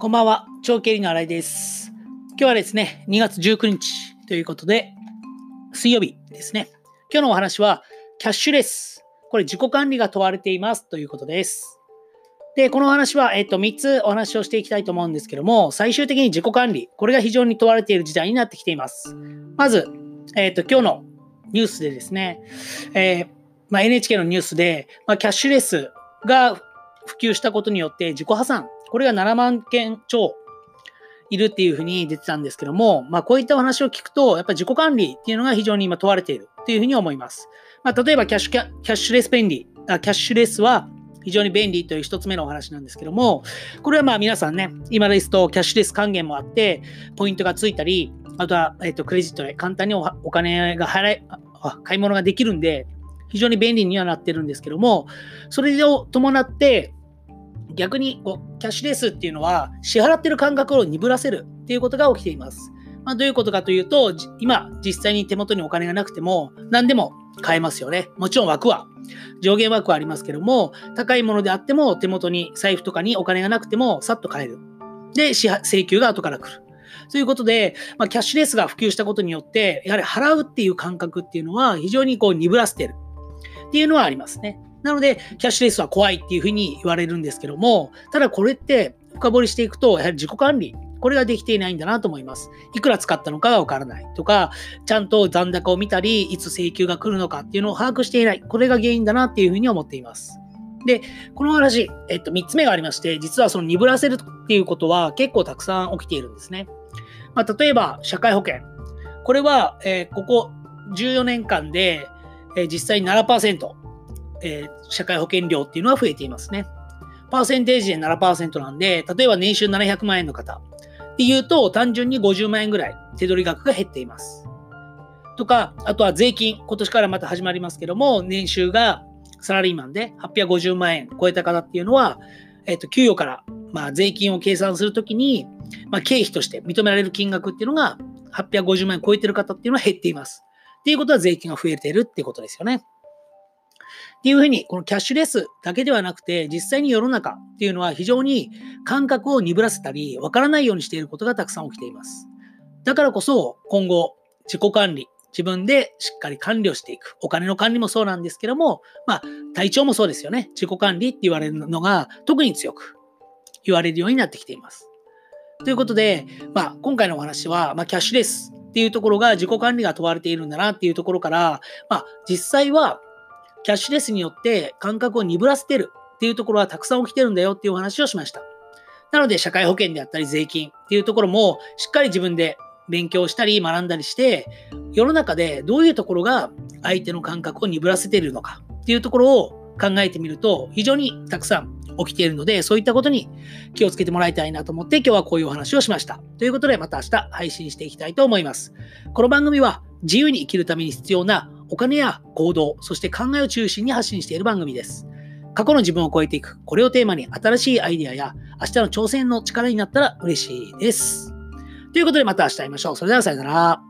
こんばんは、長経理の新井です。今日はですね、2月19日ということで、水曜日ですね。今日のお話は、キャッシュレス。これ自己管理が問われていますということです。で、この話は、えっと、3つお話をしていきたいと思うんですけども、最終的に自己管理。これが非常に問われている時代になってきています。まず、えっと、今日のニュースでですね、えーまあ、NHK のニュースで、まあ、キャッシュレスが普及したことによって自己破産、これが7万件超いるっていうふうに出てたんですけども、まあ、こういったお話を聞くと、やっぱり自己管理っていうのが非常に今問われているっていうふうに思います。まあ、例えばキャッシュキャキャッシュレス便利あ、キャッシュレスは非常に便利という一つ目のお話なんですけども、これはまあ皆さんね、今ですとキャッシュレス還元もあって、ポイントがついたり、あとは、えっとクレジットで簡単にお金が払い、あ買い物ができるんで、非常に便利にはなってるんですけども、それを伴って、逆にこうキャッシュレスっていうのは支払ってる感覚を鈍らせるっていうことが起きています。まあ、どういうことかというと、今実際に手元にお金がなくても何でも買えますよね。もちろん枠は上限枠はありますけども、高いものであっても手元に財布とかにお金がなくてもさっと買える。で、請求が後から来る。ということで、まあ、キャッシュレスが普及したことによって、やはり払うっていう感覚っていうのは非常にこう鈍らせてるっていうのはありますね。なので、キャッシュレスは怖いっていうふうに言われるんですけども、ただこれって深掘りしていくと、やはり自己管理、これができていないんだなと思います。いくら使ったのかがわからないとか、ちゃんと残高を見たり、いつ請求が来るのかっていうのを把握していない。これが原因だなっていうふうに思っています。で、この話、えっと、3つ目がありまして、実はその鈍らせるっていうことは結構たくさん起きているんですね。まあ、例えば、社会保険。これは、えーここ14年間で、えー実際に7%、えー社会保険料っていうのは増えていますね。パーセンテージで7%なんで、例えば年収700万円の方っていうと、単純に50万円ぐらい手取り額が減っています。とか、あとは税金、今年からまた始まりますけども、年収がサラリーマンで850万円超えた方っていうのは、えっと給与から、まあ、税金を計算するときに、まあ、経費として認められる金額っていうのが850万円超えてる方っていうのは減っています。っていうことは税金が増えてるっていうことですよね。っていうふうに、このキャッシュレスだけではなくて、実際に世の中っていうのは非常に感覚を鈍らせたり、わからないようにしていることがたくさん起きています。だからこそ、今後、自己管理、自分でしっかり管理をしていく。お金の管理もそうなんですけども、まあ、体調もそうですよね。自己管理って言われるのが特に強く言われるようになってきています。ということで、まあ、今回のお話は、まあ、キャッシュレスっていうところが自己管理が問われているんだなっていうところから、まあ、実際はキャッシュレスによって感覚を鈍らせてるっていうところはたくさん起きてるんだよっていうお話をしました。なので、社会保険であったり税金っていうところもしっかり自分で勉強したり学んだりして、世の中でどういうところが相手の感覚を鈍らせているのかっていうところを考えてみると非常にたくさん起きているので、そういったことに気をつけてもらいたいなと思って今日はこういうお話をしました。ということでまた明日配信していきたいと思います。この番組は自由に生きるために必要なお金や行動、そして考えを中心に発信している番組です。過去の自分を超えていく、これをテーマに新しいアイデアや明日の挑戦の力になったら嬉しいです。ということでまた明日会いましょう。それではさよなら。